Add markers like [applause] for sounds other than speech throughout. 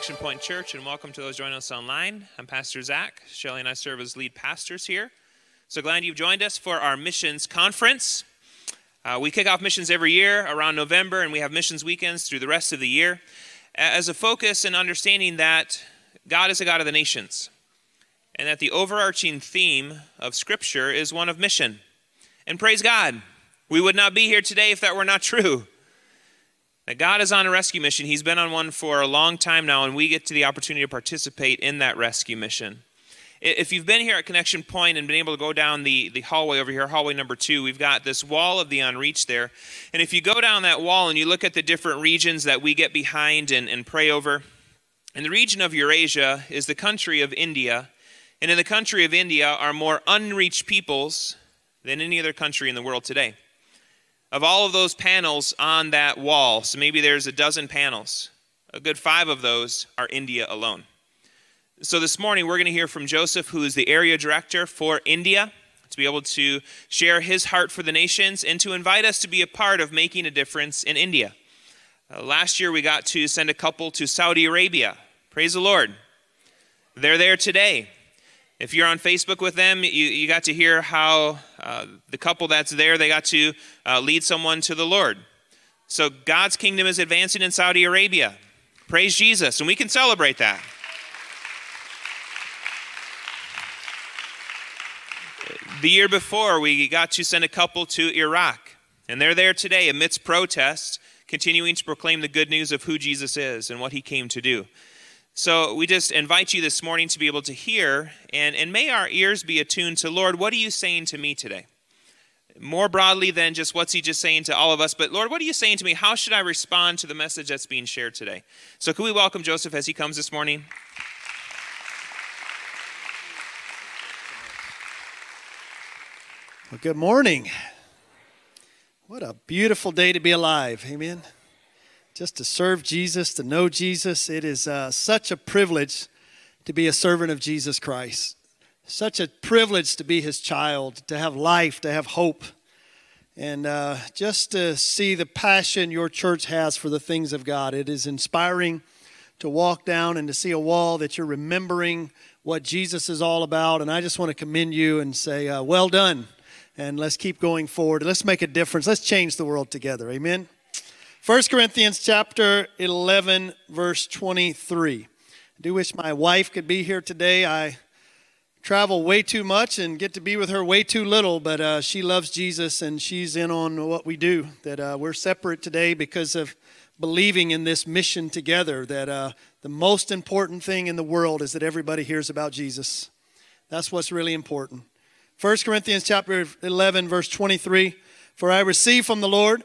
Connection Point Church, and welcome to those joining us online. I'm Pastor Zach. Shelly and I serve as lead pastors here. So glad you've joined us for our missions conference. Uh, we kick off missions every year around November, and we have missions weekends through the rest of the year as a focus and understanding that God is a God of the nations, and that the overarching theme of Scripture is one of mission. And praise God, we would not be here today if that were not true. That God is on a rescue mission. He's been on one for a long time now, and we get to the opportunity to participate in that rescue mission. If you've been here at Connection Point and been able to go down the, the hallway over here, hallway number two, we've got this wall of the unreached there. And if you go down that wall and you look at the different regions that we get behind and, and pray over, in the region of Eurasia is the country of India. And in the country of India are more unreached peoples than any other country in the world today. Of all of those panels on that wall, so maybe there's a dozen panels, a good five of those are India alone. So this morning, we're going to hear from Joseph, who is the area director for India, to be able to share his heart for the nations and to invite us to be a part of making a difference in India. Uh, last year, we got to send a couple to Saudi Arabia. Praise the Lord. They're there today. If you're on Facebook with them, you, you got to hear how uh, the couple that's there, they got to uh, lead someone to the Lord. So God's kingdom is advancing in Saudi Arabia. Praise Jesus. And we can celebrate that. The year before, we got to send a couple to Iraq, and they're there today amidst protests, continuing to proclaim the good news of who Jesus is and what he came to do. So we just invite you this morning to be able to hear, and, and may our ears be attuned to, Lord, what are you saying to me today? More broadly than just what's he just saying to all of us, but Lord, what are you saying to me? How should I respond to the message that's being shared today? So, can we welcome Joseph as he comes this morning? Well, good morning. What a beautiful day to be alive. Amen. Just to serve Jesus, to know Jesus. It is uh, such a privilege to be a servant of Jesus Christ. Such a privilege to be his child, to have life, to have hope. And uh, just to see the passion your church has for the things of God. It is inspiring to walk down and to see a wall that you're remembering what Jesus is all about. And I just want to commend you and say, uh, well done and let's keep going forward. Let's make a difference. Let's change the world together. Amen. 1 Corinthians chapter 11 verse 23. I do wish my wife could be here today. I travel way too much and get to be with her way too little, but uh, she loves Jesus and she's in on what we do. That uh, we're separate today because of believing in this mission together. That uh, the most important thing in the world is that everybody hears about Jesus. That's what's really important. 1 Corinthians chapter 11 verse 23 For I received from the Lord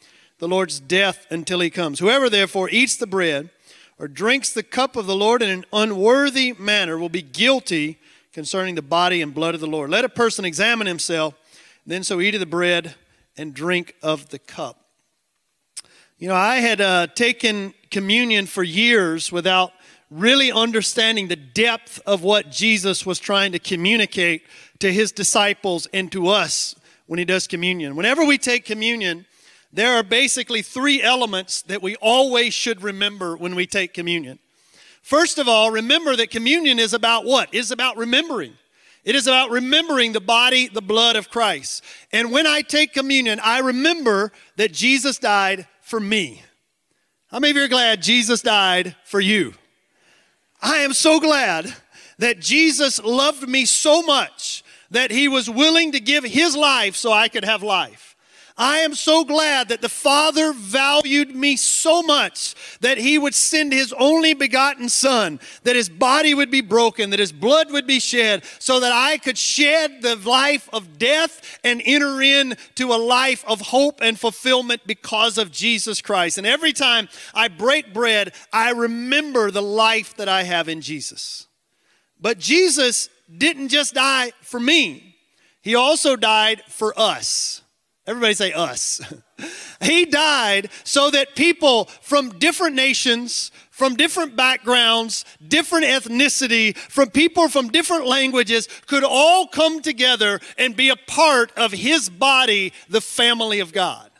the Lord's death until he comes. Whoever therefore eats the bread or drinks the cup of the Lord in an unworthy manner will be guilty concerning the body and blood of the Lord. Let a person examine himself, then so eat of the bread and drink of the cup. You know, I had uh, taken communion for years without really understanding the depth of what Jesus was trying to communicate to his disciples and to us when he does communion. Whenever we take communion, there are basically three elements that we always should remember when we take communion. First of all, remember that communion is about what? It is about remembering. It is about remembering the body, the blood of Christ. And when I take communion, I remember that Jesus died for me. How many of you are glad Jesus died for you? I am so glad that Jesus loved me so much that he was willing to give his life so I could have life. I am so glad that the Father valued me so much that He would send His only begotten Son, that His body would be broken, that His blood would be shed, so that I could shed the life of death and enter into a life of hope and fulfillment because of Jesus Christ. And every time I break bread, I remember the life that I have in Jesus. But Jesus didn't just die for me, He also died for us. Everybody say us. [laughs] he died so that people from different nations, from different backgrounds, different ethnicity, from people from different languages could all come together and be a part of his body, the family of God.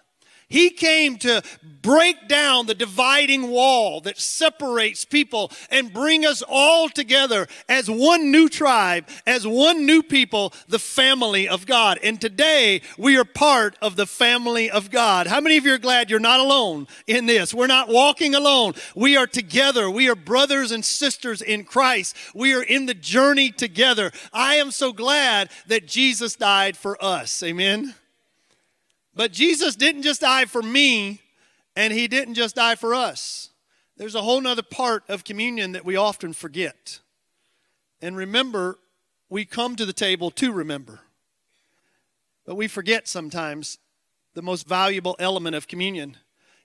He came to break down the dividing wall that separates people and bring us all together as one new tribe, as one new people, the family of God. And today we are part of the family of God. How many of you are glad you're not alone in this? We're not walking alone. We are together. We are brothers and sisters in Christ. We are in the journey together. I am so glad that Jesus died for us. Amen. But Jesus didn't just die for me, and he didn't just die for us. There's a whole nother part of communion that we often forget. And remember, we come to the table to remember. But we forget sometimes the most valuable element of communion.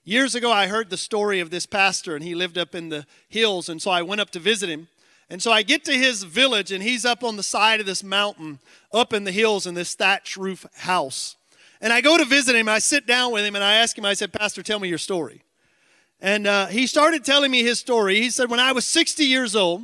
Years ago, I heard the story of this pastor, and he lived up in the hills, and so I went up to visit him. And so I get to his village, and he's up on the side of this mountain, up in the hills in this thatch roof house. And I go to visit him. I sit down with him and I ask him, I said, Pastor, tell me your story. And uh, he started telling me his story. He said, When I was 60 years old,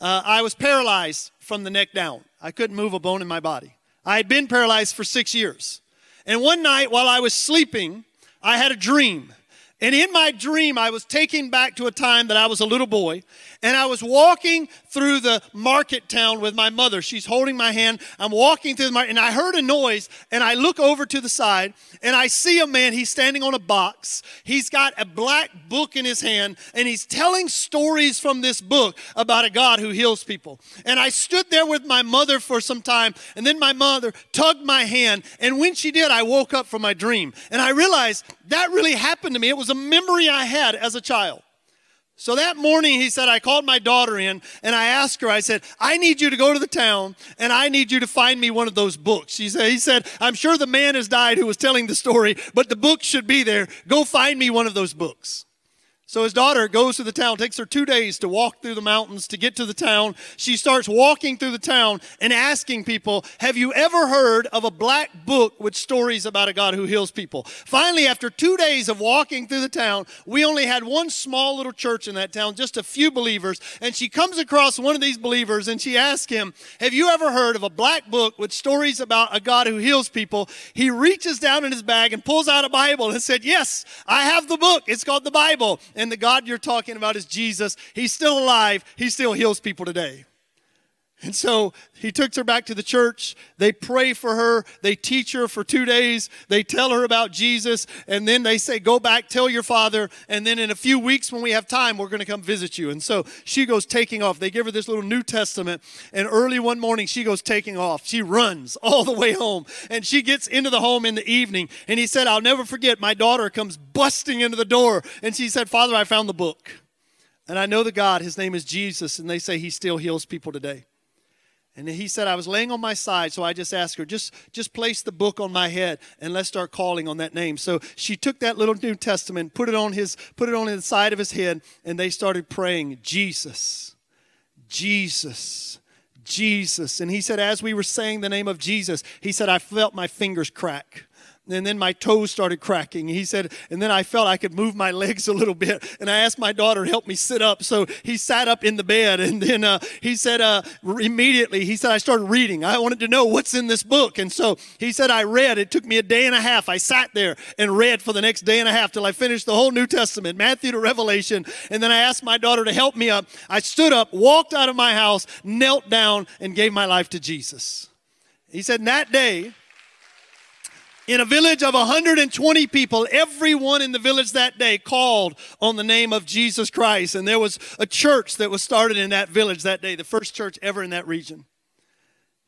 uh, I was paralyzed from the neck down. I couldn't move a bone in my body. I had been paralyzed for six years. And one night while I was sleeping, I had a dream. And in my dream, I was taken back to a time that I was a little boy, and I was walking through the market town with my mother. She's holding my hand. I'm walking through the market, and I heard a noise, and I look over to the side, and I see a man. He's standing on a box. He's got a black book in his hand, and he's telling stories from this book about a God who heals people. And I stood there with my mother for some time, and then my mother tugged my hand, and when she did, I woke up from my dream, and I realized that really happened to me. It was a memory I had as a child. So that morning, he said, I called my daughter in and I asked her, I said, I need you to go to the town and I need you to find me one of those books. She said, he said, I'm sure the man has died who was telling the story, but the book should be there. Go find me one of those books. So his daughter goes to the town, takes her two days to walk through the mountains to get to the town. She starts walking through the town and asking people, Have you ever heard of a black book with stories about a God who heals people? Finally, after two days of walking through the town, we only had one small little church in that town, just a few believers. And she comes across one of these believers and she asks him, Have you ever heard of a black book with stories about a God who heals people? He reaches down in his bag and pulls out a Bible and said, Yes, I have the book. It's called the Bible. And and the God you're talking about is Jesus. He's still alive, He still heals people today. And so he took her back to the church. They pray for her. They teach her for two days. They tell her about Jesus. And then they say, Go back, tell your father. And then in a few weeks, when we have time, we're going to come visit you. And so she goes taking off. They give her this little New Testament. And early one morning, she goes taking off. She runs [laughs] all the way home. And she gets into the home in the evening. And he said, I'll never forget, my daughter comes busting into the door. And she said, Father, I found the book. And I know the God, his name is Jesus. And they say he still heals people today. And he said, I was laying on my side, so I just asked her, just, just place the book on my head and let's start calling on that name. So she took that little New Testament, put it on his, put it on the side of his head, and they started praying, Jesus, Jesus, Jesus. And he said, as we were saying the name of Jesus, he said, I felt my fingers crack and then my toes started cracking. He said, and then I felt I could move my legs a little bit. And I asked my daughter to help me sit up. So he sat up in the bed. And then uh, he said, uh, immediately, he said, I started reading. I wanted to know what's in this book. And so he said, I read. It took me a day and a half. I sat there and read for the next day and a half till I finished the whole New Testament, Matthew to Revelation. And then I asked my daughter to help me up. I stood up, walked out of my house, knelt down, and gave my life to Jesus. He said, that day, in a village of 120 people, everyone in the village that day called on the name of Jesus Christ. And there was a church that was started in that village that day, the first church ever in that region.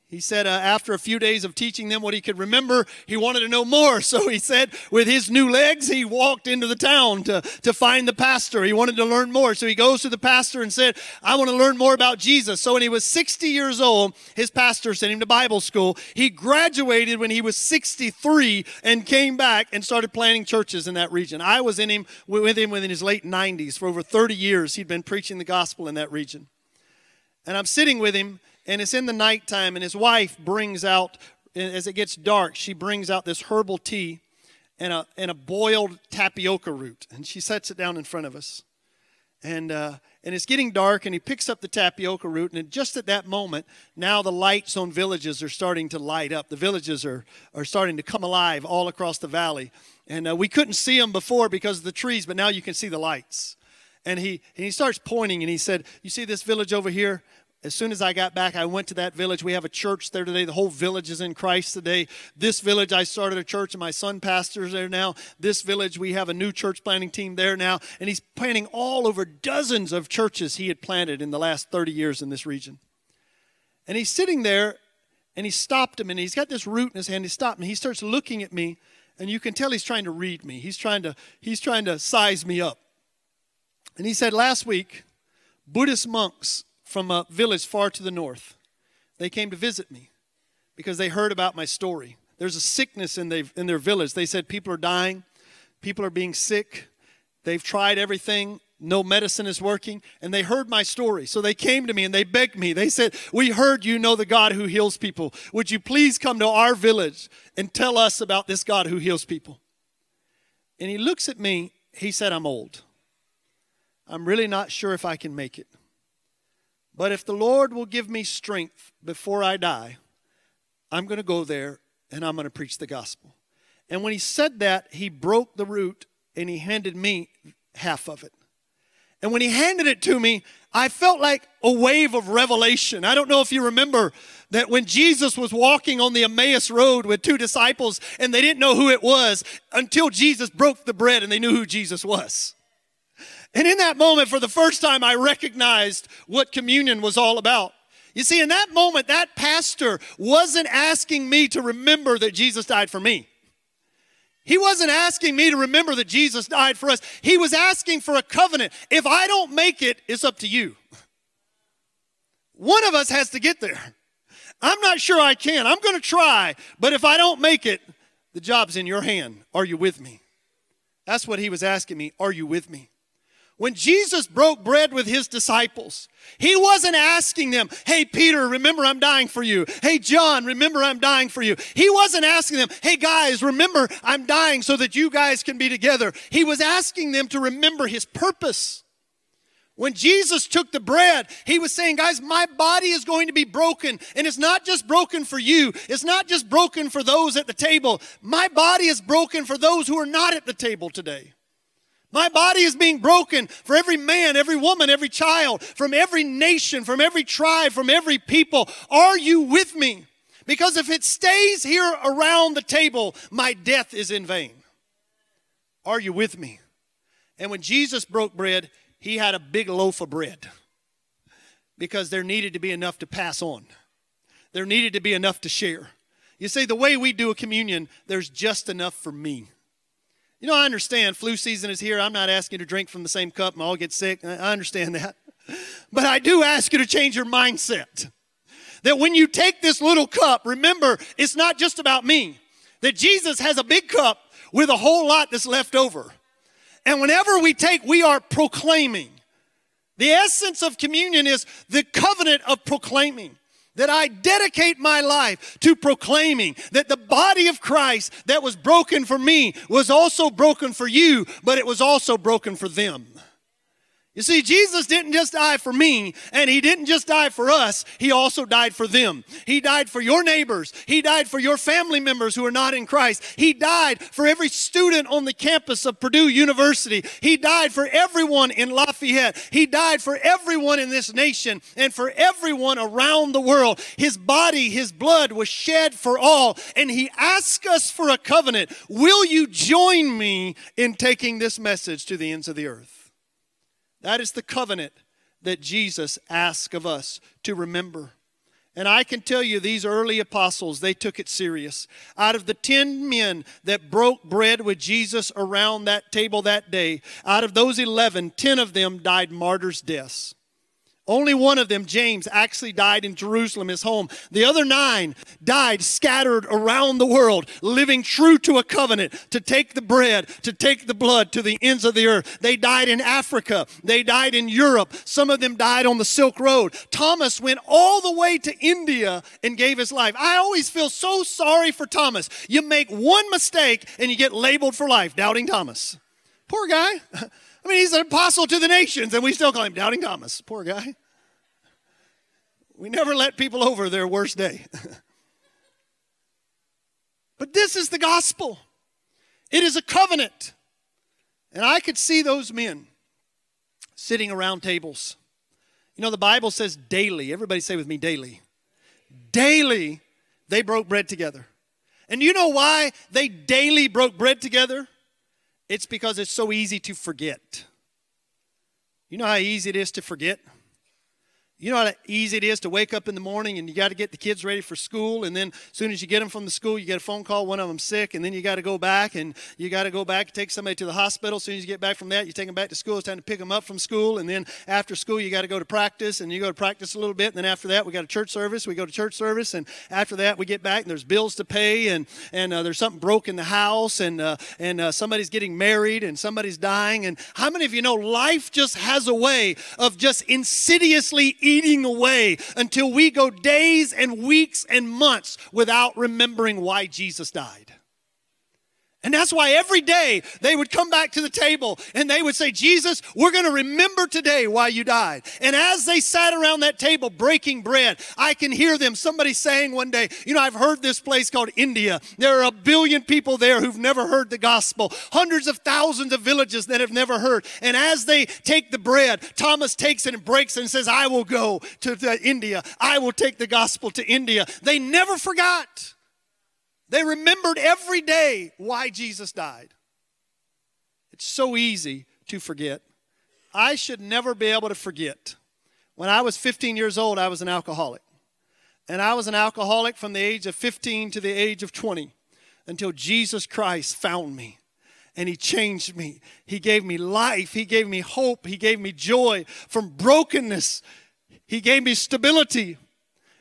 He said uh, after a few days of teaching them what he could remember, he wanted to know more. [laughs] So he said, with his new legs, he walked into the town to, to find the pastor. He wanted to learn more. So he goes to the pastor and said, I want to learn more about Jesus. So when he was 60 years old, his pastor sent him to Bible school. He graduated when he was 63 and came back and started planting churches in that region. I was in him with him within his late 90s. For over 30 years, he'd been preaching the gospel in that region. And I'm sitting with him and it's in the nighttime, and his wife brings out, as it gets dark, she brings out this herbal tea and a, and a boiled tapioca root, and she sets it down in front of us. And, uh, and it's getting dark, and he picks up the tapioca root, and just at that moment, now the lights on villages are starting to light up. The villages are, are starting to come alive all across the valley. And uh, we couldn't see them before because of the trees, but now you can see the lights. And he, and he starts pointing, and he said, You see this village over here? As soon as I got back, I went to that village. We have a church there today. The whole village is in Christ today. This village, I started a church, and my son pastors there now. This village, we have a new church planting team there now. And he's planting all over dozens of churches he had planted in the last 30 years in this region. And he's sitting there, and he stopped him, and he's got this root in his hand. He stopped me. He starts looking at me, and you can tell he's trying to read me. He's trying to, he's trying to size me up. And he said, Last week, Buddhist monks from a village far to the north. They came to visit me because they heard about my story. There's a sickness in, in their village. They said people are dying, people are being sick. They've tried everything, no medicine is working, and they heard my story. So they came to me and they begged me. They said, We heard you know the God who heals people. Would you please come to our village and tell us about this God who heals people? And he looks at me. He said, I'm old. I'm really not sure if I can make it. But if the Lord will give me strength before I die, I'm going to go there and I'm going to preach the gospel. And when he said that, he broke the root and he handed me half of it. And when he handed it to me, I felt like a wave of revelation. I don't know if you remember that when Jesus was walking on the Emmaus Road with two disciples and they didn't know who it was until Jesus broke the bread and they knew who Jesus was. And in that moment, for the first time, I recognized what communion was all about. You see, in that moment, that pastor wasn't asking me to remember that Jesus died for me. He wasn't asking me to remember that Jesus died for us. He was asking for a covenant. If I don't make it, it's up to you. One of us has to get there. I'm not sure I can. I'm going to try. But if I don't make it, the job's in your hand. Are you with me? That's what he was asking me. Are you with me? When Jesus broke bread with his disciples, he wasn't asking them, Hey, Peter, remember I'm dying for you. Hey, John, remember I'm dying for you. He wasn't asking them, Hey, guys, remember I'm dying so that you guys can be together. He was asking them to remember his purpose. When Jesus took the bread, he was saying, Guys, my body is going to be broken. And it's not just broken for you, it's not just broken for those at the table. My body is broken for those who are not at the table today. My body is being broken for every man, every woman, every child, from every nation, from every tribe, from every people. Are you with me? Because if it stays here around the table, my death is in vain. Are you with me? And when Jesus broke bread, he had a big loaf of bread because there needed to be enough to pass on. There needed to be enough to share. You see, the way we do a communion, there's just enough for me. You know, I understand flu season is here. I'm not asking you to drink from the same cup and all get sick. I understand that. [laughs] But I do ask you to change your mindset. That when you take this little cup, remember, it's not just about me. That Jesus has a big cup with a whole lot that's left over. And whenever we take, we are proclaiming. The essence of communion is the covenant of proclaiming that I dedicate my life to proclaiming that the body of Christ that was broken for me was also broken for you, but it was also broken for them. You see, Jesus didn't just die for me, and He didn't just die for us, He also died for them. He died for your neighbors. He died for your family members who are not in Christ. He died for every student on the campus of Purdue University. He died for everyone in Lafayette. He died for everyone in this nation and for everyone around the world. His body, His blood was shed for all, and He asked us for a covenant. Will you join me in taking this message to the ends of the earth? That is the covenant that Jesus asks of us to remember. And I can tell you, these early apostles, they took it serious. Out of the 10 men that broke bread with Jesus around that table that day, out of those 11, 10 of them died martyrs' deaths. Only one of them, James, actually died in Jerusalem, his home. The other nine died scattered around the world, living true to a covenant to take the bread, to take the blood to the ends of the earth. They died in Africa. They died in Europe. Some of them died on the Silk Road. Thomas went all the way to India and gave his life. I always feel so sorry for Thomas. You make one mistake and you get labeled for life, doubting Thomas. Poor guy. [laughs] I mean, he's an apostle to the nations, and we still call him Doubting Thomas. Poor guy. We never let people over their worst day. [laughs] but this is the gospel, it is a covenant. And I could see those men sitting around tables. You know, the Bible says daily. Everybody say with me, daily. Daily, they broke bread together. And you know why they daily broke bread together? It's because it's so easy to forget. You know how easy it is to forget? You know how easy it is to wake up in the morning and you got to get the kids ready for school, and then as soon as you get them from the school, you get a phone call, one of them sick, and then you got to go back and you got to go back and take somebody to the hospital. As soon as you get back from that, you take them back to school. It's time to pick them up from school, and then after school, you got to go to practice, and you go to practice a little bit, and then after that, we got a church service. We go to church service, and after that, we get back and there's bills to pay, and and uh, there's something broke in the house, and uh, and uh, somebody's getting married, and somebody's dying, and how many of you know life just has a way of just insidiously eating away until we go days and weeks and months without remembering why Jesus died. And that's why every day they would come back to the table and they would say, Jesus, we're going to remember today why you died. And as they sat around that table breaking bread, I can hear them, somebody saying one day, You know, I've heard this place called India. There are a billion people there who've never heard the gospel, hundreds of thousands of villages that have never heard. And as they take the bread, Thomas takes it and breaks it and says, I will go to, to India. I will take the gospel to India. They never forgot. They remembered every day why Jesus died. It's so easy to forget. I should never be able to forget. When I was 15 years old, I was an alcoholic. And I was an alcoholic from the age of 15 to the age of 20 until Jesus Christ found me and He changed me. He gave me life, He gave me hope, He gave me joy from brokenness, He gave me stability.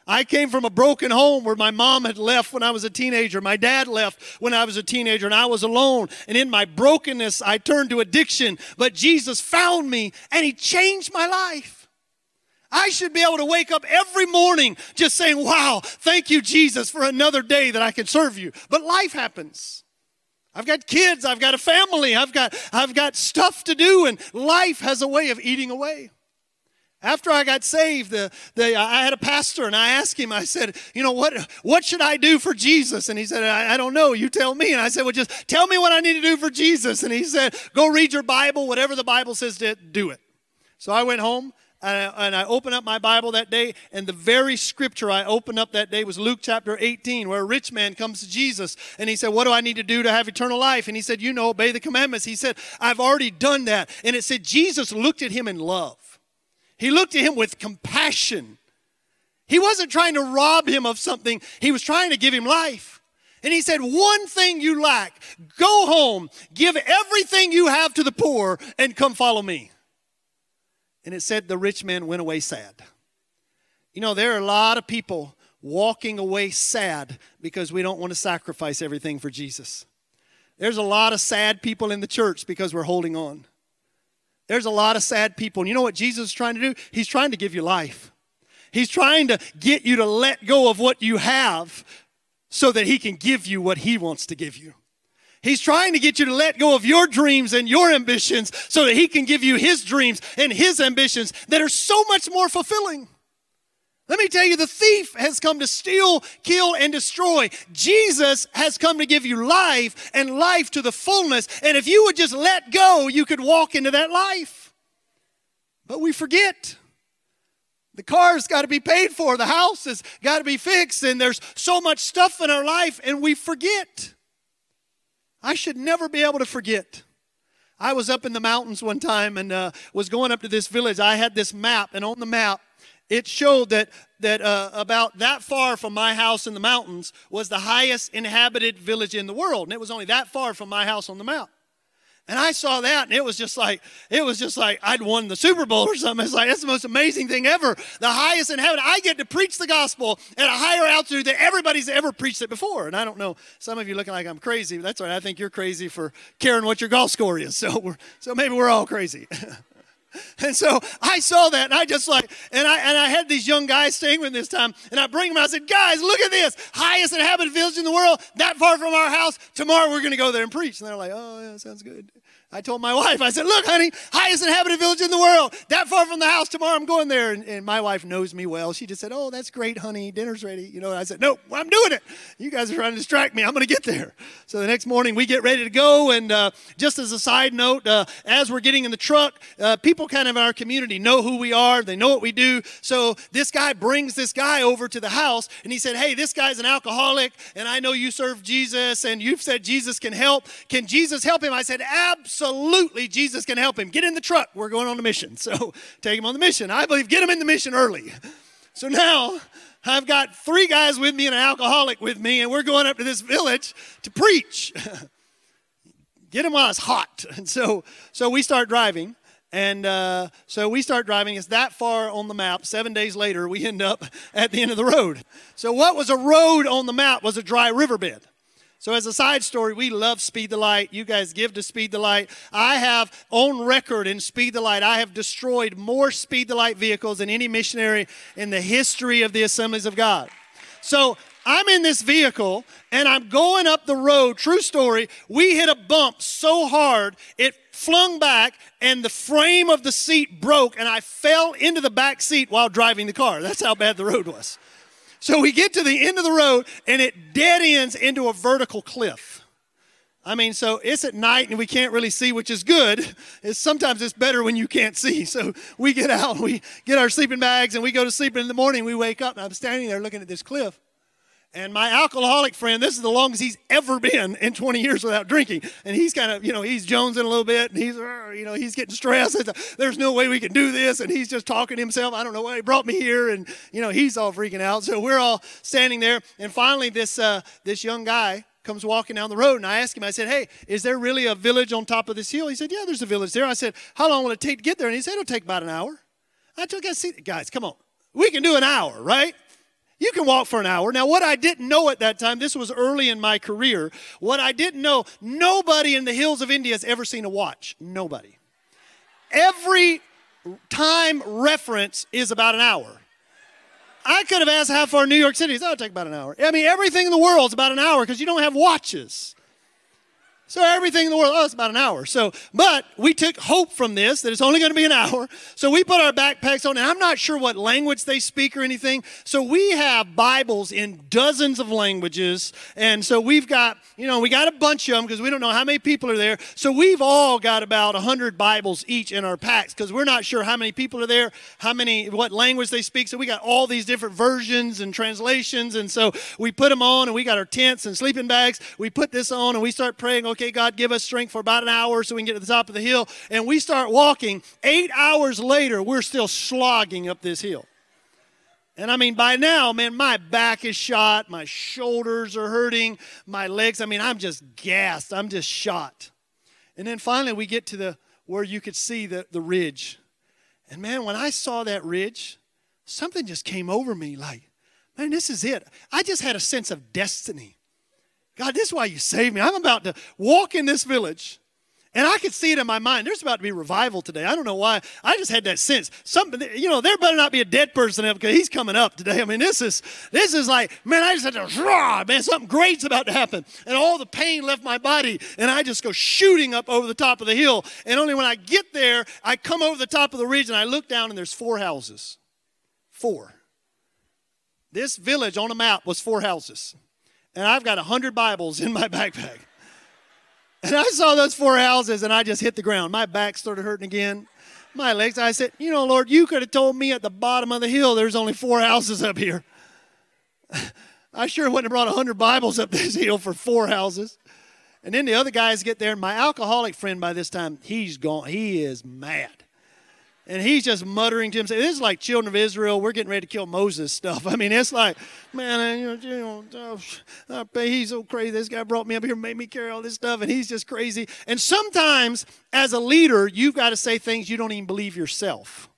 I came from a broken home where my mom had left when I was a teenager. My dad left when I was a teenager, and I was alone. And in my brokenness, I turned to addiction. But Jesus found me, and He changed my life. I should be able to wake up every morning just saying, Wow, thank you, Jesus, for another day that I can serve you. But life happens. I've got kids, I've got a family, I've got, I've got stuff to do, and life has a way of eating away. After I got saved, the, the, I had a pastor and I asked him, I said, you know, what, what should I do for Jesus? And he said, I, I don't know. You tell me. And I said, well, just tell me what I need to do for Jesus. And he said, go read your Bible. Whatever the Bible says to do it. So I went home and I, and I, opened up my Bible that day, and the very scripture I opened up that day was Luke chapter 18, where a rich man comes to Jesus and he said, What do I need to do to have eternal life? And he said, You know, obey the commandments. He said, I've already done that. And it said, Jesus looked at him in love. He looked at him with compassion. He wasn't trying to rob him of something, he was trying to give him life. And he said, One thing you lack go home, give everything you have to the poor, and come follow me. And it said the rich man went away sad. You know, there are a lot of people walking away sad because we don't want to sacrifice everything for Jesus. There's a lot of sad people in the church because we're holding on. There's a lot of sad people. And you know what Jesus is trying to do? He's trying to give you life. He's trying to get you to let go of what you have so that He can give you what He wants to give you. He's trying to get you to let go of your dreams and your ambitions so that He can give you His dreams and His ambitions that are so much more fulfilling. Let me tell you, the thief has come to steal, kill, and destroy. Jesus has come to give you life and life to the fullness. And if you would just let go, you could walk into that life. But we forget. The car's got to be paid for, the house has got to be fixed, and there's so much stuff in our life, and we forget. I should never be able to forget. I was up in the mountains one time and uh, was going up to this village. I had this map, and on the map, it showed that that uh, about that far from my house in the mountains was the highest inhabited village in the world, and it was only that far from my house on the mount. And I saw that, and it was just like it was just like I'd won the Super Bowl or something. It's like that's the most amazing thing ever. The highest in heaven. I get to preach the gospel at a higher altitude than everybody's ever preached it before. And I don't know. Some of you looking like I'm crazy. But that's right. I think you're crazy for caring what your golf score is. So we're so maybe we're all crazy. [laughs] And so I saw that and I just like, and I and I had these young guys staying with me this time, and I bring them. I said, guys, look at this. Highest inhabited village in the world, that far from our house. Tomorrow we're gonna go there and preach. And they're like, oh yeah, sounds good. I told my [laughs] wife, I said, Look, honey, highest inhabited village in the world, that far from the house. Tomorrow I'm going there. And, and my wife knows me well. She just said, Oh, that's great, honey. Dinner's ready. You know, I said, Nope, I'm doing it. You guys are trying to distract me. I'm going to get there. So the next morning we get ready to go. And uh, just as a side note, uh, as we're getting in the truck, uh, people kind of in our community know who we are, they know what we do. So this guy brings this guy over to the house and he said, Hey, this guy's an alcoholic, and I know you serve Jesus, and you've said Jesus can help. Can Jesus help him? I said, Absolutely absolutely Jesus can help him. Get in the truck. We're going on a mission. [laughs] So take him on the mission. I believe get him in the mission early. So now I've got three guys with me and an alcoholic with me, and we're going up to this village to preach. [laughs] get him while it's hot. [laughs] And so, so we start driving. And uh, so we start driving. It's that far on the map. Seven days later, we end up at the end of the road. So, what was a road on the map was a dry riverbed. So, as a side story, we love Speed the Light. You guys give to Speed the Light. I have on record in Speed the Light, I have destroyed more Speed the Light vehicles than any missionary in the history of the Assemblies of God. So, I'm in this vehicle and I'm going up the road. True story. We hit a bump so hard it flung back and the frame of the seat broke and I fell into the back seat while driving the car. That's how bad the road was. So we get to the end of the road and it dead ends into a vertical cliff. I mean, so it's at night and we can't really see, which is good. It's, sometimes it's better when you can't see. So we get out, we get our sleeping bags, and we go to sleep. And in the morning, we wake up, and I'm standing there looking at this cliff. And my alcoholic friend, this is the longest he's ever been in 20 years without drinking. And he's kind of, you know, he's jonesing a little bit and he's, uh, you know, he's getting stressed. There's no way we can do this. And he's just talking to himself. I don't know why he brought me here. And, you know, he's all freaking out. So we're all standing there. And finally, this, uh, this young guy comes walking down the road and I asked him, I said, Hey, is there really a village on top of this hill? He said, Yeah, there's a village there. I said, How long will it take to get there? And he said, It'll take about an hour. I took a seat. guys, come on. We can do an hour, right? You can walk for an hour. Now, what I didn't know at that time, this was early in my career, what I didn't know, nobody in the hills of India has ever seen a watch. Nobody. Every time reference is about an hour. I could have asked how far New York City is. Oh, it'll take about an hour. I mean, everything in the world is about an hour because you don't have watches. So everything in the world, oh, it's about an hour. So, but we took hope from this that it's only going to be an hour. So we put our backpacks on, and I'm not sure what language they speak or anything. So we have Bibles in dozens of languages, and so we've got, you know, we got a bunch of them because we don't know how many people are there. So we've all got about hundred Bibles each in our packs because we're not sure how many people are there, how many, what language they speak. So we got all these different versions and translations, and so we put them on, and we got our tents and sleeping bags. We put this on, and we start praying okay, God, give us strength for about an hour so we can get to the top of the hill. And we start walking. Eight hours later, we're still slogging up this hill. And I mean, by now, man, my back is shot, my shoulders are hurting, my legs, I mean, I'm just gassed, I'm just shot. And then finally, we get to the where you could see the, the ridge. And man, when I saw that ridge, something just came over me like, man, this is it. I just had a sense of destiny. God, this is why you saved me. I'm about to walk in this village. And I could see it in my mind. There's about to be revival today. I don't know why. I just had that sense. Something, you know, there better not be a dead person because he's coming up today. I mean, this is this is like, man, I just had to raw, man, something great's about to happen. And all the pain left my body, and I just go shooting up over the top of the hill. And only when I get there, I come over the top of the ridge and I look down and there's four houses. Four. This village on a map was four houses and I've got 100 Bibles in my [laughs] backpack. And I saw those four houses and I just hit the ground. My back started hurting again. My legs. I said, You know, Lord, you could have told me at the bottom of the hill there's only four houses up here. [laughs] I sure wouldn't have brought 100 Bibles up this hill for four houses. And then the other guys get there. My alcoholic friend by this time, he's gone. He is mad. And he's just muttering to himself. This is like children of Israel. We're getting ready to kill Moses stuff. [laughs] I mean, it's like, man, you know, uh, he's so crazy. This guy brought me up here, made me carry all this stuff, and he's just crazy. And sometimes, as a leader, you've got to say things you don't even believe yourself.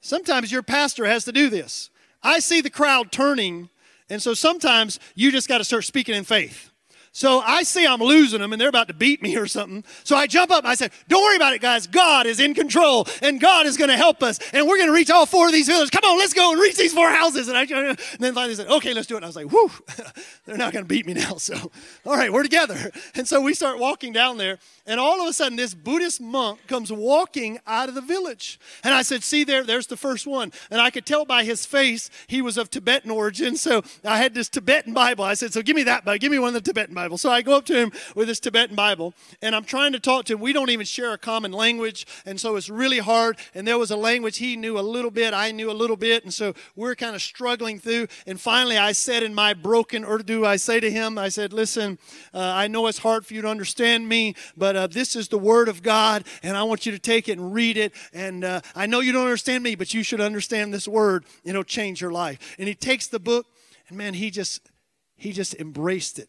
Sometimes your pastor has to do this. I see the crowd turning, and so sometimes you just got to start speaking in faith. So I see I'm losing them and they're about to beat me or something. So I jump up and I said, Don't worry about it, guys. God is in control and God is going to help us. And we're going to reach all four of these villages. Come on, let's go and reach these four houses. And, I, and then finally said, Okay, let's do it. And I was like, Whew, [laughs] they're not going to beat me now. [laughs] So, all right, we're together. And so we start walking down there. And all of a sudden, this Buddhist monk comes walking out of the village. And I said, See there, there's the first one. And I could tell by his face he was of Tibetan origin. So I had this Tibetan Bible. I said, So give me that, but give me one of the Tibetan Bible. So I go up to him with this Tibetan Bible, and I'm trying to talk to him. We don't even share a common language, and so it's really hard. And there was a language he knew a little bit, I knew a little bit, and so we're kind of struggling through. And finally, I said in my broken Urdu, I say to him, I said, Listen, uh, I know it's hard for you to understand me, but uh, this is the Word of God, and I want you to take it and read it. And uh, I know you don't understand me, but you should understand this Word, it'll change your life. And he takes the book, and man, he just he just embraced it.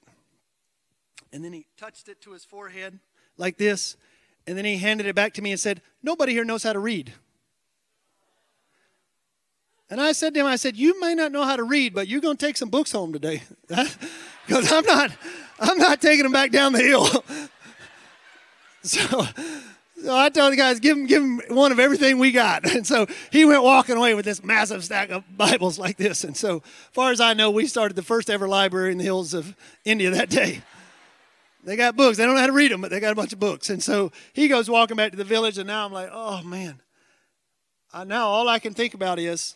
And then he touched it to his forehead like this. And then he handed it back to me and said, Nobody here knows how to read. And I said to him, I said, You may not know how to read, but you're going to take some books home today. [laughs] Because I'm not, I'm not taking them back down the hill. [laughs] so, so I told the guys, give him, give him one of everything we got. [laughs] And so he went walking away with this massive stack of Bibles like this. And so, far as I know, we started the first ever library in the hills of India that day. They got books. They don't know how to read them, but they got a bunch of books. And so he goes walking back to the village, and now I'm like, oh man. I, now all I can think about is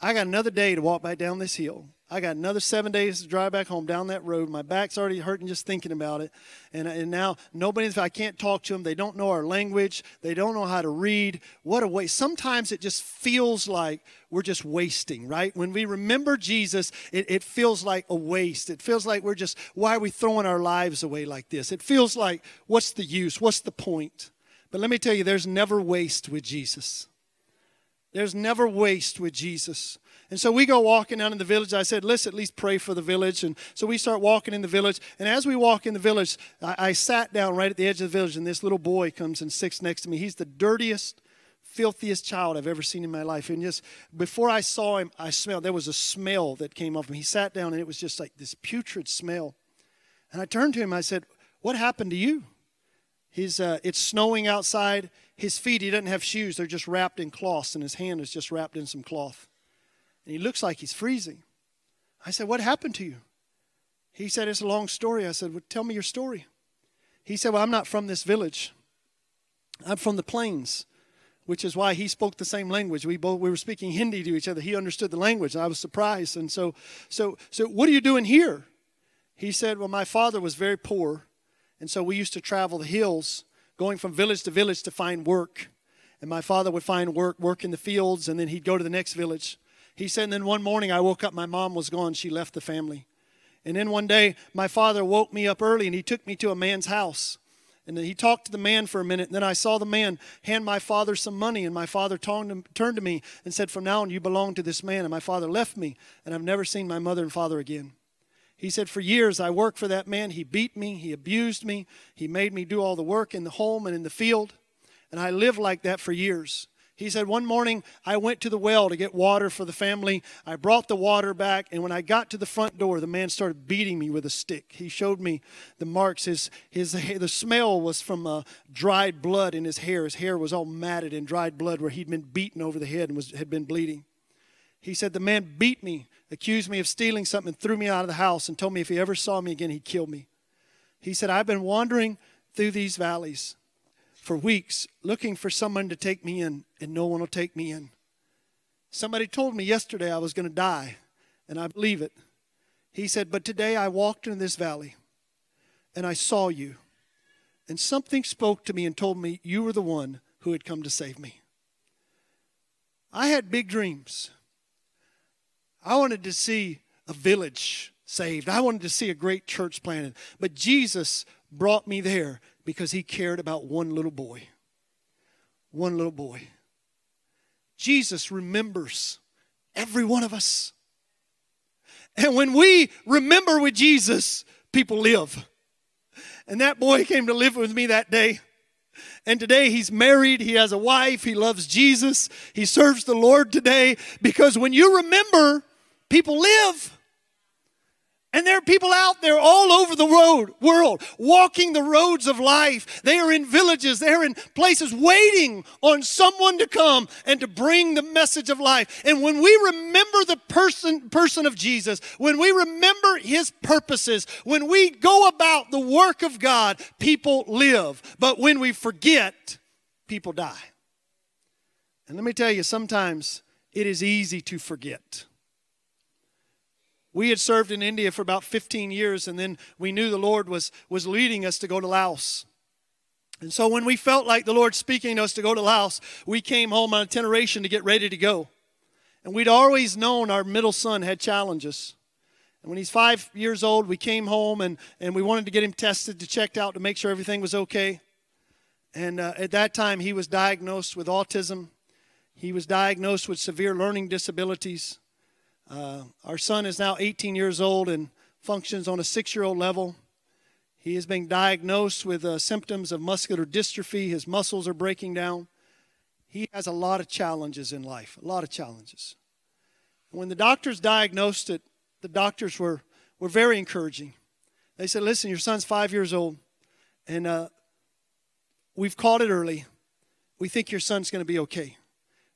I got another day to walk back down this hill. I got another seven days to drive back home down that road. My back's already hurting just thinking about it. And, and now nobody, I can't talk to them. They don't know our language. They don't know how to read. What a waste. Sometimes it just feels like we're just wasting, right? When we remember Jesus, it, it feels like a waste. It feels like we're just, why are we throwing our lives away like this? It feels like, what's the use? What's the point? But let me tell you, there's never waste with Jesus. There's never waste with Jesus. And so we go walking down in the village. I said, let's at least pray for the village. And so we start walking in the village. And as we walk in the village, I, I sat down right at the edge of the village, and this little boy comes and sits next to me. He's the dirtiest, filthiest child I've ever seen in my life. And just before I saw him, I smelled, there was a smell that came off him. He sat down, and it was just like this putrid smell. And I turned to him, I said, What happened to you? He's, uh, it's snowing outside. His feet, he doesn't have shoes. They're just wrapped in cloths, and his hand is just wrapped in some cloth and he looks like he's freezing. I said, What happened to you? He said, It's a long story. I said, Well, tell me your story. He said, Well, I'm not from this village. I'm from the plains, which is why he spoke the same language. We both we were speaking Hindi to each other. He understood the language. I was surprised. And so, so, so what are you doing here? He said, Well, my father was very poor, and so we used to travel the hills, going from village to village to find work. And my father would find work, work in the fields, and then he'd go to the next village. He said, and then one morning I woke up, my mom was gone. She left the family. And then one day my father woke me up early and he took me to a man's house. And then he talked to the man for a minute. And then I saw the man hand my father some money. And my father turned to me and said, From now on, you belong to this man. And my father left me. And I've never seen my mother and father again. He said, For years I worked for that man. He beat me. He abused me. He made me do all the work in the home and in the field. And I lived like that for years. He said, One morning I went to the well to get water for the family. I brought the water back, and when I got to the front door, the man started beating me with a stick. He showed me the marks. His, his, [laughs] the smell was from uh, dried blood in his hair. His hair was all matted in dried blood where he'd been beaten over the head and was, had been bleeding. He said, The man beat me, accused me of stealing something, threw me out of the house, and told me if he ever saw me again, he'd kill me. He said, I've been wandering through these valleys for weeks looking for someone to take me in, and no one will take me in. Somebody told me yesterday I was going to die, and I believe it. He said, But today I walked in this valley, and I saw you, and something spoke to me and told me you were the one who had come to save me. I had big dreams. I wanted to see a village saved. I wanted to see a great church planted. But Jesus brought me there because he cared about one little boy. One little boy. Jesus remembers every one of us. And when we remember with Jesus, people live. And that boy came to live with me that day. And today he's married, he has a wife, he loves Jesus, he serves the Lord today because when you remember, people live. And there are people out there all over the road, world walking the roads of life. They are in villages, they're in places waiting on someone to come and to bring the message of life. And when we remember the person, person of Jesus, when we remember his purposes, when we go about the work of God, people live. But when we forget, people die. And let me tell you, sometimes it is easy to forget. We had served in India for about 15 years, and then we knew the Lord was, was leading us to go to Laos. And so when we felt like the Lord speaking to us to go to Laos, we came home on itineration to get ready to go. And we'd always known our middle son had challenges. And when he's five years old, we came home and, and we wanted to get him tested to checked out to make sure everything was okay. And uh, at that time, he was diagnosed with autism. He was diagnosed with severe learning disabilities. Uh, our son is now 18 years old and functions on a six year old level. He is being diagnosed with uh, symptoms of muscular dystrophy. His muscles are breaking down. He has a lot of challenges in life, a lot of challenges. When the doctors diagnosed it, the doctors were, were very encouraging. They said, Listen, your son's five years old, and uh, we've caught it early. We think your son's going to be okay.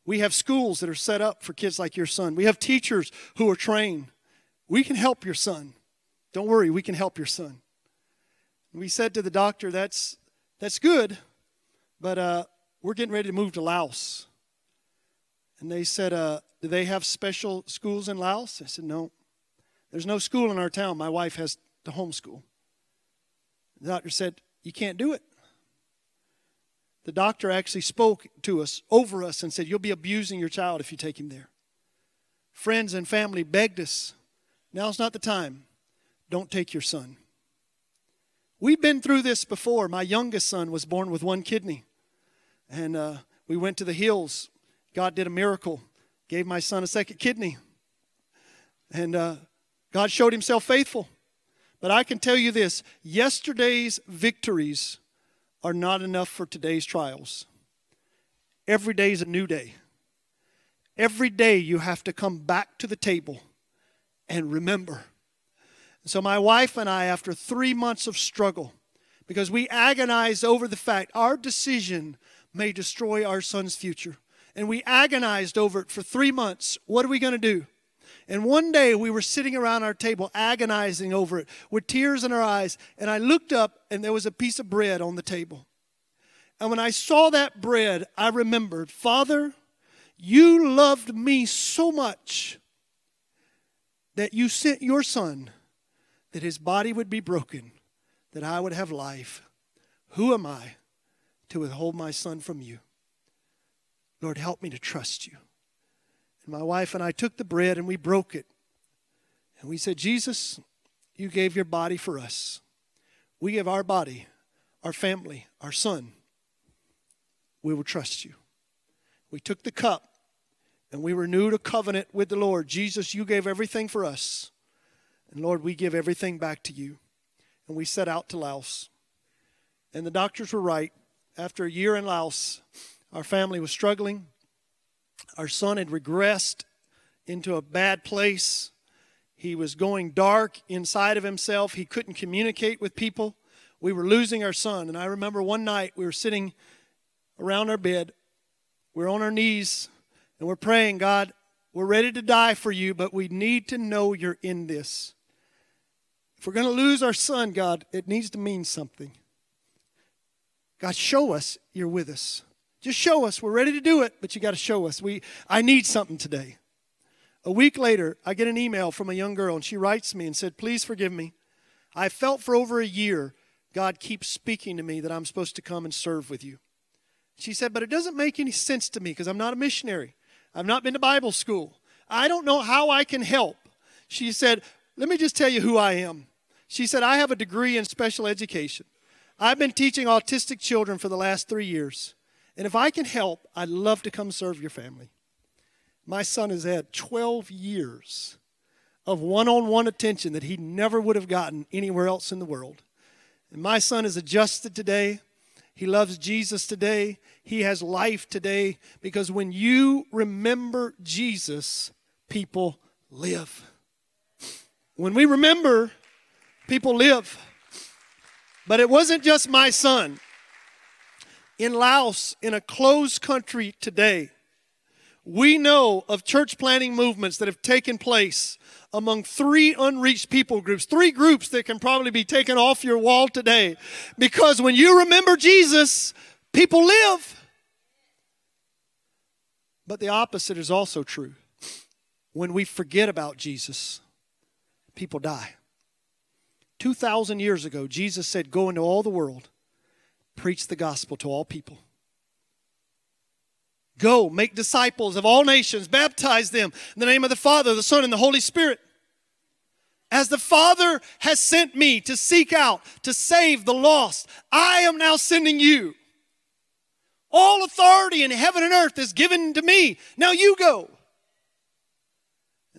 We have schools that are set up for kids like your son. We have teachers who are trained. We can help your son. Don't worry, we can help your son. We said to the doctor, that's, that's good, but uh, we're getting ready to move to Laos. And they said, uh, Do they have special schools in Laos? I said, No. There's no school in our town. My wife has the homeschool. The doctor said, You can't do it the doctor actually spoke to us, over us, and said, You'll be abusing your child if you take him there. Friends and family begged us, Now's not the time. Don't take your son. We've been through this before. My youngest son was born with one kidney. And uh, we went to the hills. God did a miracle, gave my son a second kidney. And uh, God showed himself faithful. But I can tell you this yesterday's victories are not enough for today's trials. Every day is a new day. Every day you have to come back to the table and remember. So, my wife and I, after three months of struggle, because we agonized over the fact our decision may destroy our son's future, and we agonized over it for three months, what are we going to do? And one day we were sitting around our table agonizing over it with tears in our eyes. And I looked up and there was a piece of bread on the table. And when I saw that bread, I remembered, Father, you loved me so much that you sent your son that his body would be broken, that I would have life. Who am I to withhold my son from you? Lord, help me to trust you. And my wife and I took the bread and we broke it. And we said, Jesus, you gave your body for us. We give our body, our family, our son. We will trust you. We took the cup and we renewed a covenant with the Lord. Jesus, you gave everything for us. And Lord, we give everything back to you. And we set out to Laos. And the doctors were right. After a year in Laos, our family was struggling. Our son had regressed into a bad place. He was going dark inside of himself. He couldn't communicate with people. We were losing our son. And I remember one night we were sitting around our bed. We're on our knees and we're praying, God, we're ready to die for you, but we need to know you're in this. If we're going to lose our son, God, it needs to mean something. God, show us you're with us. Just show us. We're ready to do it, but you got to show us. We, I need something today. A week later, I get an email from a young girl, and she writes me and said, Please forgive me. I felt for over a year God keeps speaking to me that I'm supposed to come and serve with you. She said, But it doesn't make any sense to me because I'm not a missionary. I've not been to Bible school. I don't know how I can help. She said, Let me just tell you who I am. She said, I have a degree in special education. I've been teaching autistic children for the last three years. And if I can help, I'd love to come serve your family. My son has had 12 years of one on one attention that he never would have gotten anywhere else in the world. And my son is adjusted today. He loves Jesus today. He has life today because when you remember Jesus, people live. When we remember, people live. But it wasn't just my son. In Laos, in a closed country today, we know of church planting movements that have taken place among three unreached people groups, three groups that can probably be taken off your wall today. Because when you remember Jesus, people live. But the opposite is also true. When we forget about Jesus, people die. 2,000 years ago, Jesus said, Go into all the world, preach the gospel to all people. Go, make disciples of all nations, baptize them in the name of the Father, the Son, and the Holy Spirit. As the Father has sent me to seek out, to save the lost, I am now sending you. All authority in heaven and earth is given to me. Now you go.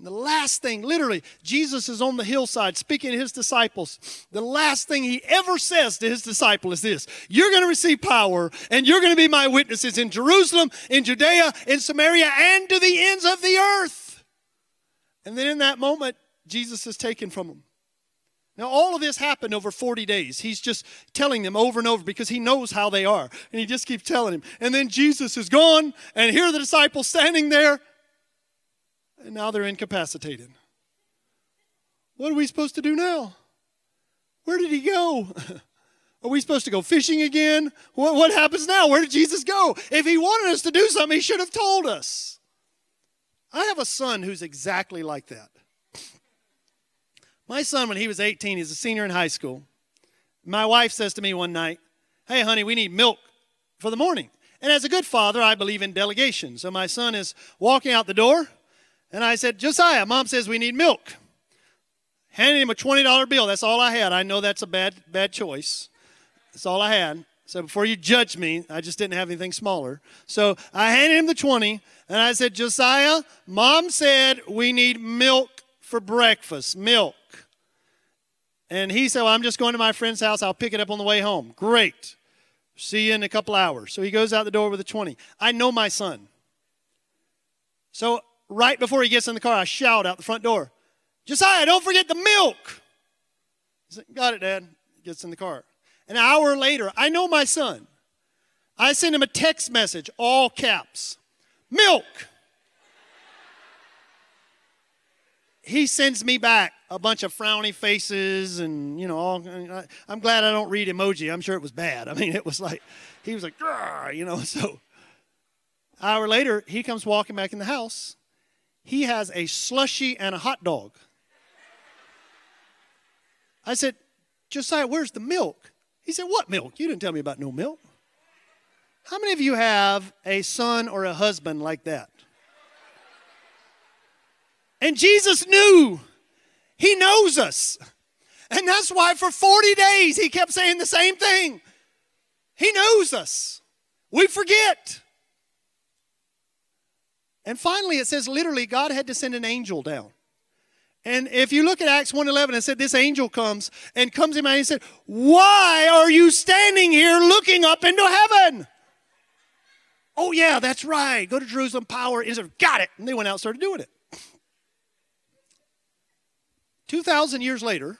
And the last thing, literally, Jesus is on the hillside speaking to his disciples. The last thing he ever says to his disciple is this You're going to receive power, and you're going to be my witnesses in Jerusalem, in Judea, in Samaria, and to the ends of the earth. And then in that moment, Jesus is taken from them. Now, all of this happened over 40 days. He's just telling them over and over because he knows how they are. And he just keeps telling him. And then Jesus is gone, and here are the disciples standing there and now they're incapacitated. What are we supposed to do now? Where did he go? [laughs] Are we supposed to go fishing again? What, what happens now? Where did Jesus go? If he wanted us to do something, he should have told us. I have a son who's exactly like that. My son, when he was 18, he's a senior in high school. My wife says to me one night, Hey, honey, we need milk for the morning. And as a good father, I believe in delegation. So my son is walking out the door. And I said, Josiah, mom says we need milk. Handed him a $20 bill. That's all I had. I know that's a bad, bad choice. That's all I had. So before you judge me, I just didn't have anything smaller. So I handed him the 20 and I said, Josiah, mom said we need milk for breakfast. Milk. And he said, Well, I'm just going to my friend's house. I'll pick it up on the way home. Great. See you in a couple hours. So he goes out the door with a 20. I know my son. So right before he gets in the car, I shout out the front door, Josiah, don't forget the milk. He said, Got it, Dad. Gets in the car. An hour later, I know my son. I send him a text message, all caps milk. he sends me back a bunch of frowny faces and you know all i'm glad i don't read emoji i'm sure it was bad [laughs] i mean it was like he was like you know [laughs] so hour later he comes walking back in the house he has a slushy and a hot dog. I said, Josiah, where's the milk? He said, What milk? You didn't tell me about no milk. How many of you have a son or a husband like that? And Jesus knew. He knows us. And that's why for 40 days he kept saying the same thing. He knows us. We forget. And finally, it says literally, God had to send an angel down. And if you look at Acts 1.11, it said this angel comes and comes in and he said, Why are you standing here looking up into heaven? Oh, yeah, that's right. Go to Jerusalem, power. Got it. And they went out and started doing it. 2,000 years later,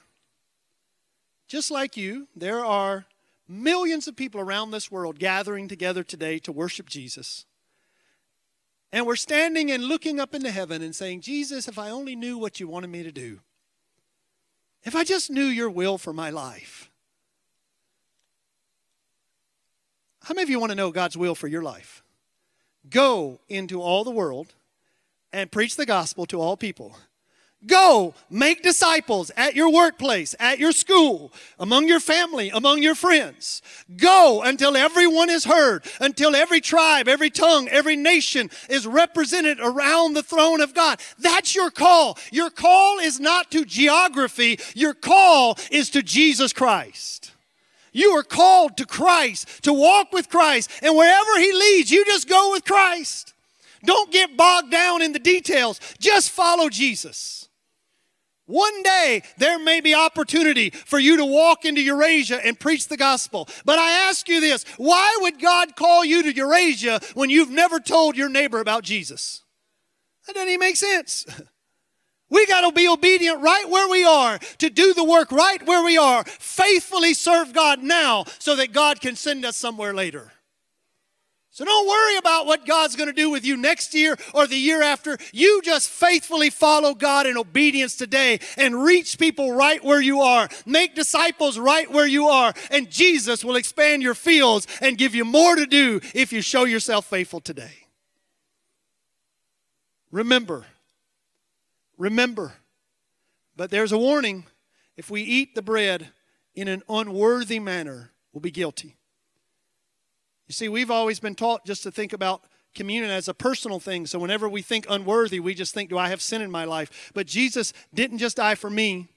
just like you, there are millions of people around this world gathering together today to worship Jesus. And we're standing and looking up into heaven and saying, Jesus, if I only knew what you wanted me to do, if I just knew your will for my life. How many of you want to know God's will for your life? Go into all the world and preach the gospel to all people. Go make disciples at your workplace, at your school, among your family, among your friends. Go until everyone is heard, until every tribe, every tongue, every nation is represented around the throne of God. That's your call. Your call is not to geography, your call is to Jesus Christ. You are called to Christ, to walk with Christ, and wherever He leads, you just go with Christ. Don't get bogged down in the details. Just follow Jesus. One day there may be opportunity for you to walk into Eurasia and preach the gospel. But I ask you this why would God call you to Eurasia when you've never told your neighbor about Jesus? That doesn't even make sense. [laughs] We got to be obedient right where we are, to do the work right where we are, faithfully serve God now so that God can send us somewhere later. So don't worry about what God's going to do with you next year or the year after. You just faithfully follow God in obedience today and reach people right where you are. Make disciples right where you are. And Jesus will expand your fields and give you more to do if you show yourself faithful today. Remember, remember, but there's a warning. If we eat the bread in an unworthy manner, we'll be guilty. You see, we've always been taught just to think about communion as a personal thing. So whenever we think unworthy, we just think, do I have sin in my life? But Jesus didn't just die for me.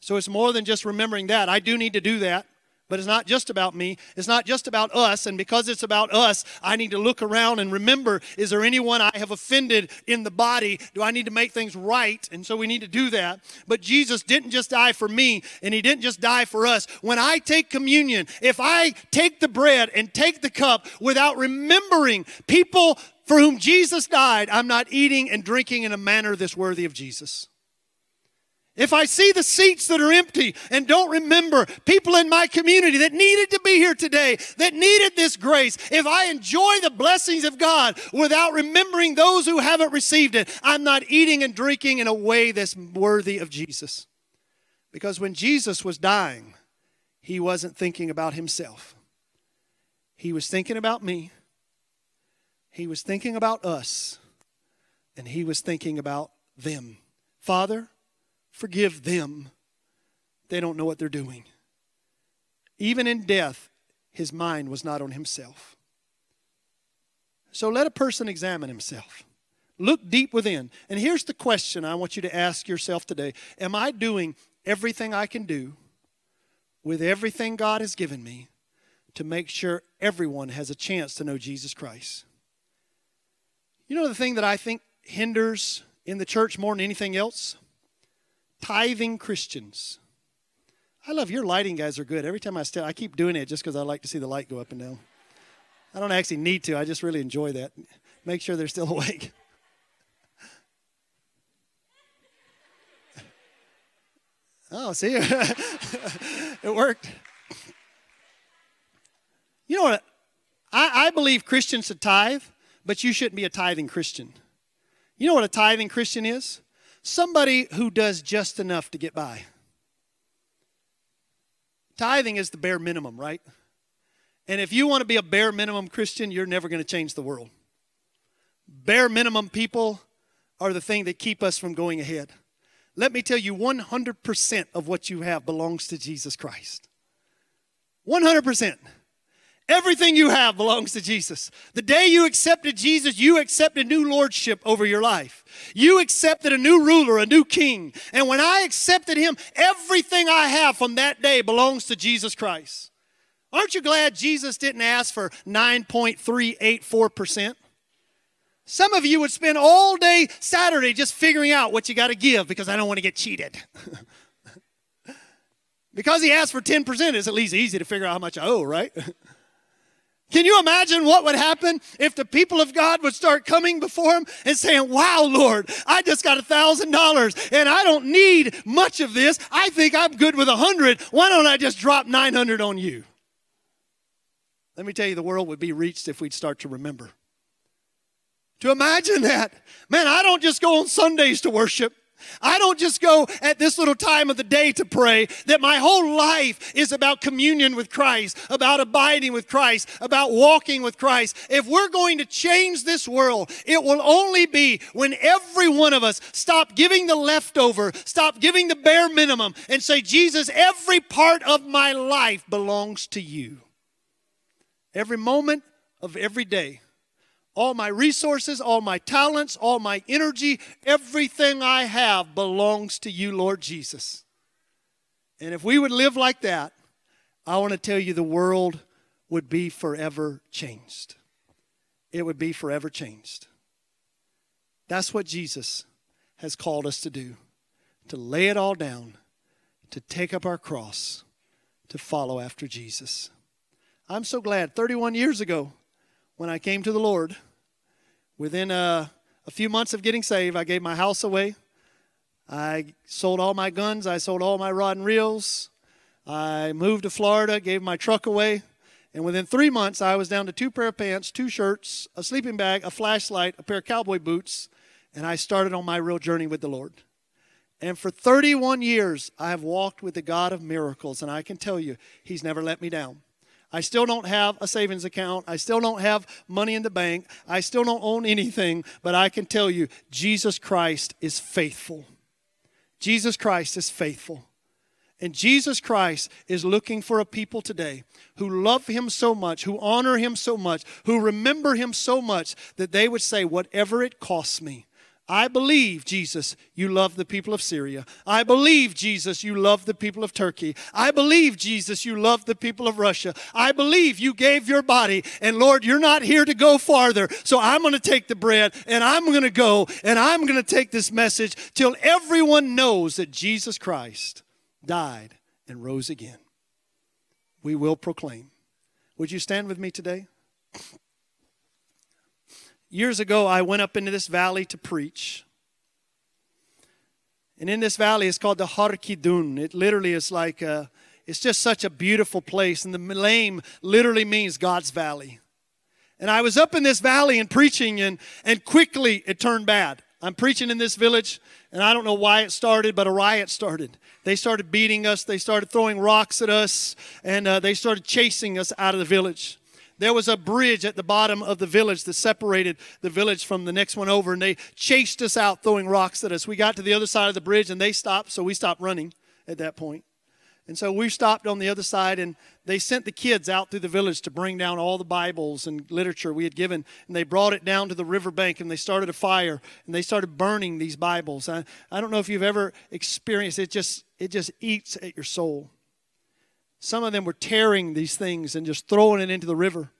So it's more than just remembering that. I do need to do that. But it's not just about me. It's not just about us. And because it's about us, I need to look around and remember is there anyone I have offended in the body? Do I need to make things right? And so we need to do that. But Jesus didn't just die for me, and He didn't just die for us. When I take communion, if I take the bread and take the cup without remembering people for whom Jesus died, I'm not eating and drinking in a manner that's worthy of Jesus. If I see the seats that are empty and don't remember people in my community that needed to be here today, that needed this grace, if I enjoy the blessings of God without remembering those who haven't received it, I'm not eating and drinking in a way that's worthy of Jesus. Because when Jesus was dying, he wasn't thinking about himself, he was thinking about me, he was thinking about us, and he was thinking about them. Father, Forgive them. They don't know what they're doing. Even in death, his mind was not on himself. So let a person examine himself. Look deep within. And here's the question I want you to ask yourself today Am I doing everything I can do with everything God has given me to make sure everyone has a chance to know Jesus Christ? You know the thing that I think hinders in the church more than anything else? Tithing Christians. I love your lighting guys are good. Every time I step, I keep doing it just because I like to see the light go up and down. I don't actually need to. I just really enjoy that. Make sure they're still [laughs] awake. Oh, see, [laughs] it worked. You know what? I, I believe Christians should tithe, but you shouldn't be a tithing Christian. You know what a tithing Christian is? Somebody who does just enough to get by. Tithing is the bare minimum, right? And if you want to be a bare minimum Christian, you're never going to change the world. Bare minimum people are the thing that keep us from going ahead. Let me tell you 100% of what you have belongs to Jesus Christ. 100%. Everything you have belongs to Jesus. The day you accepted Jesus, you accepted new lordship over your life. You accepted a new ruler, a new king. And when I accepted him, everything I have from that day belongs to Jesus Christ. Aren't you glad Jesus didn't ask for 9.384%? Some of you would spend all day Saturday just figuring out what you got to give because I don't want to get cheated. [laughs] because he asked for 10%, it's at least easy to figure out how much I owe, right? [laughs] Can you imagine what would happen if the people of God would start coming before Him and saying, Wow, Lord, I just got a thousand dollars and I don't need much of this. I think I'm good with a hundred. Why don't I just drop 900 on you? Let me tell you, the world would be reached if we'd start to remember. To imagine that. Man, I don't just go on Sundays to worship. I don't just go at this little time of the day to pray, that my whole life is about communion with Christ, about abiding with Christ, about walking with Christ. If we're going to change this world, it will only be when every one of us stop giving the leftover, stop giving the bare minimum, and say, Jesus, every part of my life belongs to you. Every moment of every day all my resources, all my talents, all my energy, everything I have belongs to you, Lord Jesus. And if we would live like that, I want to tell you the world would be forever changed. it would be forever changed. That's what Jesus has called us to do to lay it all down, to take up our cross, to follow after Jesus. I'm so glad 31 years ago when I came to the Lord, within a, a few months of getting saved, I gave my house away. I sold all my guns. I sold all my rod and reels. I moved to Florida, gave my truck away. And within three months, I was down to two pair of pants, two shirts, a sleeping bag, a flashlight, a pair of cowboy boots, and I started on my real journey with the Lord. And for 31 years, I have walked with the God of miracles, and I can tell you, He's never let me down. I still don't have a savings account. I still don't have money in the bank. I still don't own anything, but I can tell you, Jesus Christ is faithful. Jesus Christ is faithful. And Jesus Christ is looking for a people today who love him so much, who honor him so much, who remember him so much that they would say, whatever it costs me, I believe, Jesus, you love the people of Syria. I believe, Jesus, you love the people of Turkey. I believe, Jesus, you love the people of Russia. I believe you gave your body. And Lord, you're not here to go farther. So I'm going to take the bread and I'm going to go and I'm going to take this message till everyone knows that Jesus Christ died and rose again. We will proclaim. Would you stand with me today? Years ago, I went up into this valley to preach. And in this valley, it's called the Har Kidun. It literally is like, a, it's just such a beautiful place. And the name literally means God's valley. And I was up in this valley and preaching, and, and quickly it turned bad. I'm preaching in this village, and I don't know why it started, but a riot started. They started beating us, they started throwing rocks at us, and uh, they started chasing us out of the village there was a bridge at the bottom of the village that separated the village from the next one over, and they chased us out, throwing rocks at us. We got to the other side of the bridge, and they stopped, so we stopped running at that point. And so we stopped on the other side, and they sent the kids out through the village to bring down all the Bibles and literature we had given. And they brought it down to the riverbank, and they started a fire, and they started burning these Bibles. I, I don't know if you've ever experienced it; just it just eats at your soul. Some of them were tearing these things and just throwing it into the river.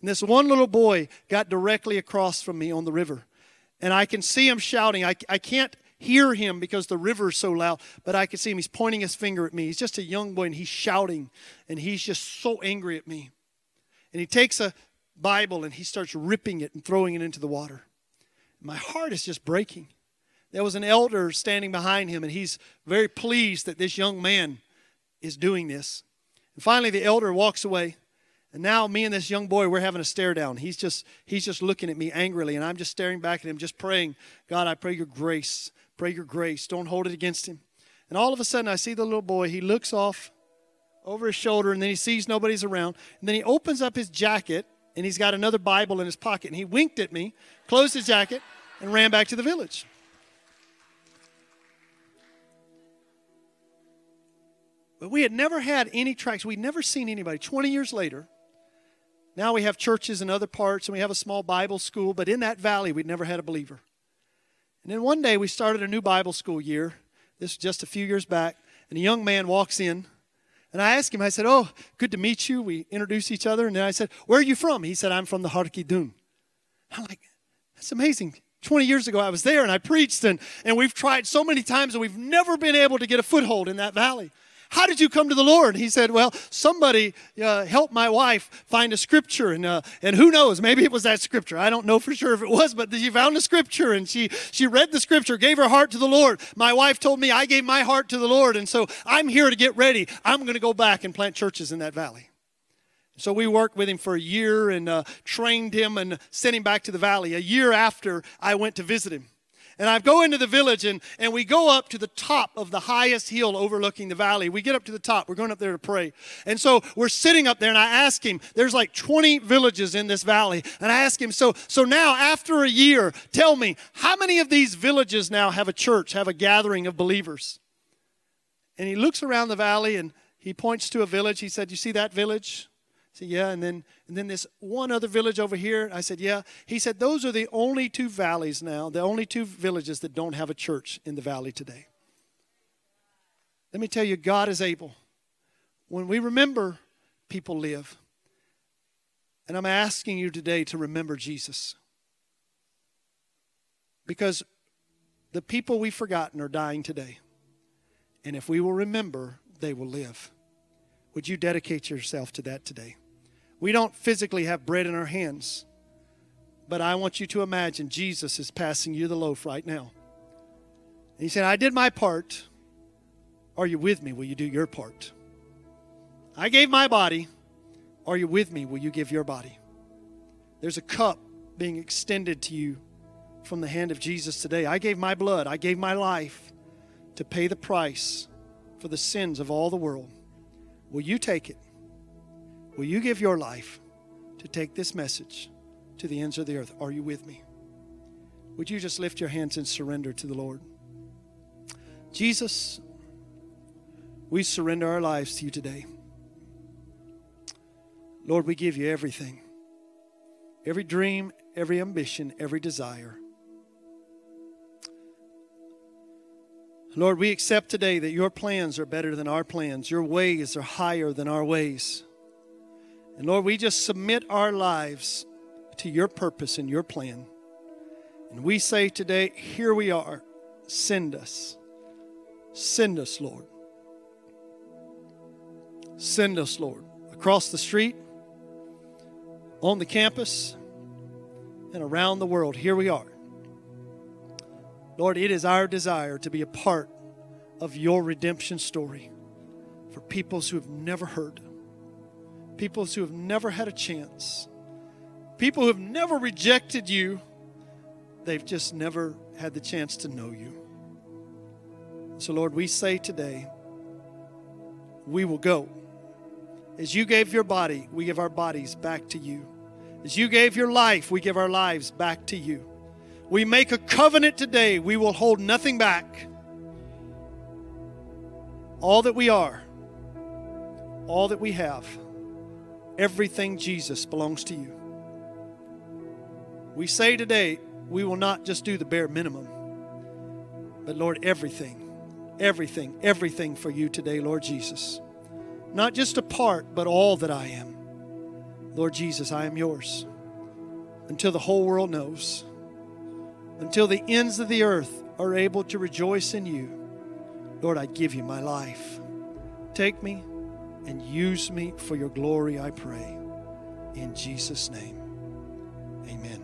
And this one little boy got directly across from me on the river. And I can see him shouting. I, I can't hear him because the river is so loud, but I can see him. He's pointing his finger at me. He's just a young boy and he's shouting and he's just so angry at me. And he takes a Bible and he starts ripping it and throwing it into the water. My heart is just breaking. There was an elder standing behind him and he's very pleased that this young man is doing this. And finally, the elder walks away. And now me and this young boy, we're having a stare down. He's just he's just looking at me angrily, and I'm just staring back at him, just praying, God, I pray your grace. Pray your grace. Don't hold it against him. And all of a sudden I see the little boy, he looks off over his shoulder, and then he sees nobody's around. And then he opens up his jacket and he's got another Bible in his pocket. And he winked at me, closed his jacket, and ran back to the village. But we had never had any tracks. We'd never seen anybody. 20 years later, now we have churches in other parts and we have a small Bible school, but in that valley, we'd never had a believer. And then one day we started a new Bible school year. This was just a few years back. And a young man walks in. And I asked him, I said, Oh, good to meet you. We introduced each other. And then I said, Where are you from? He said, I'm from the Har Kidun. I'm like, That's amazing. 20 years ago, I was there and I preached, and, and we've tried so many times, and we've never been able to get a foothold in that valley. How did you come to the Lord? He said, Well, somebody uh, helped my wife find a scripture. And, uh, and who knows, maybe it was that scripture. I don't know for sure if it was, but she found a scripture and she, she read the scripture, gave her heart to the Lord. My wife told me I gave my heart to the Lord. And so I'm here to get ready. I'm going to go back and plant churches in that valley. So we worked with him for a year and uh, trained him and sent him back to the valley. A year after, I went to visit him. And I go into the village and, and we go up to the top of the highest hill overlooking the valley. We get up to the top. We're going up there to pray. And so we're sitting up there and I ask him, there's like 20 villages in this valley. And I ask him, so, so now after a year, tell me, how many of these villages now have a church, have a gathering of believers? And he looks around the valley and he points to a village. He said, you see that village? Said, yeah. And then, and then this one other village over here. I said, yeah. He said, those are the only two valleys now, the only two villages that don't have a church in the valley today. Let me tell you, God is able. When we remember, people live. And I'm asking you today to remember Jesus. Because the people we've forgotten are dying today. And if we will remember, they will live. Would you dedicate yourself to that today? We don't physically have bread in our hands, but I want you to imagine Jesus is passing you the loaf right now. And he said, I did my part. Are you with me? Will you do your part? I gave my body. Are you with me? Will you give your body? There's a cup being extended to you from the hand of Jesus today. I gave my blood, I gave my life to pay the price for the sins of all the world. Will you take it? Will you give your life to take this message to the ends of the earth? Are you with me? Would you just lift your hands and surrender to the Lord? Jesus, we surrender our lives to you today. Lord, we give you everything every dream, every ambition, every desire. Lord, we accept today that your plans are better than our plans, your ways are higher than our ways. And Lord, we just submit our lives to your purpose and your plan. And we say today, here we are, send us. Send us, Lord. Send us, Lord, across the street, on the campus, and around the world. Here we are. Lord, it is our desire to be a part of your redemption story for peoples who have never heard, peoples who have never had a chance, people who have never rejected you. They've just never had the chance to know you. So, Lord, we say today, we will go. As you gave your body, we give our bodies back to you. As you gave your life, we give our lives back to you. We make a covenant today. We will hold nothing back. All that we are, all that we have, everything Jesus belongs to you. We say today, we will not just do the bare minimum, but Lord, everything, everything, everything for you today, Lord Jesus. Not just a part, but all that I am. Lord Jesus, I am yours until the whole world knows until the ends of the earth are able to rejoice in you. Lord, I give you my life. Take me and use me for your glory, I pray. In Jesus' name, amen.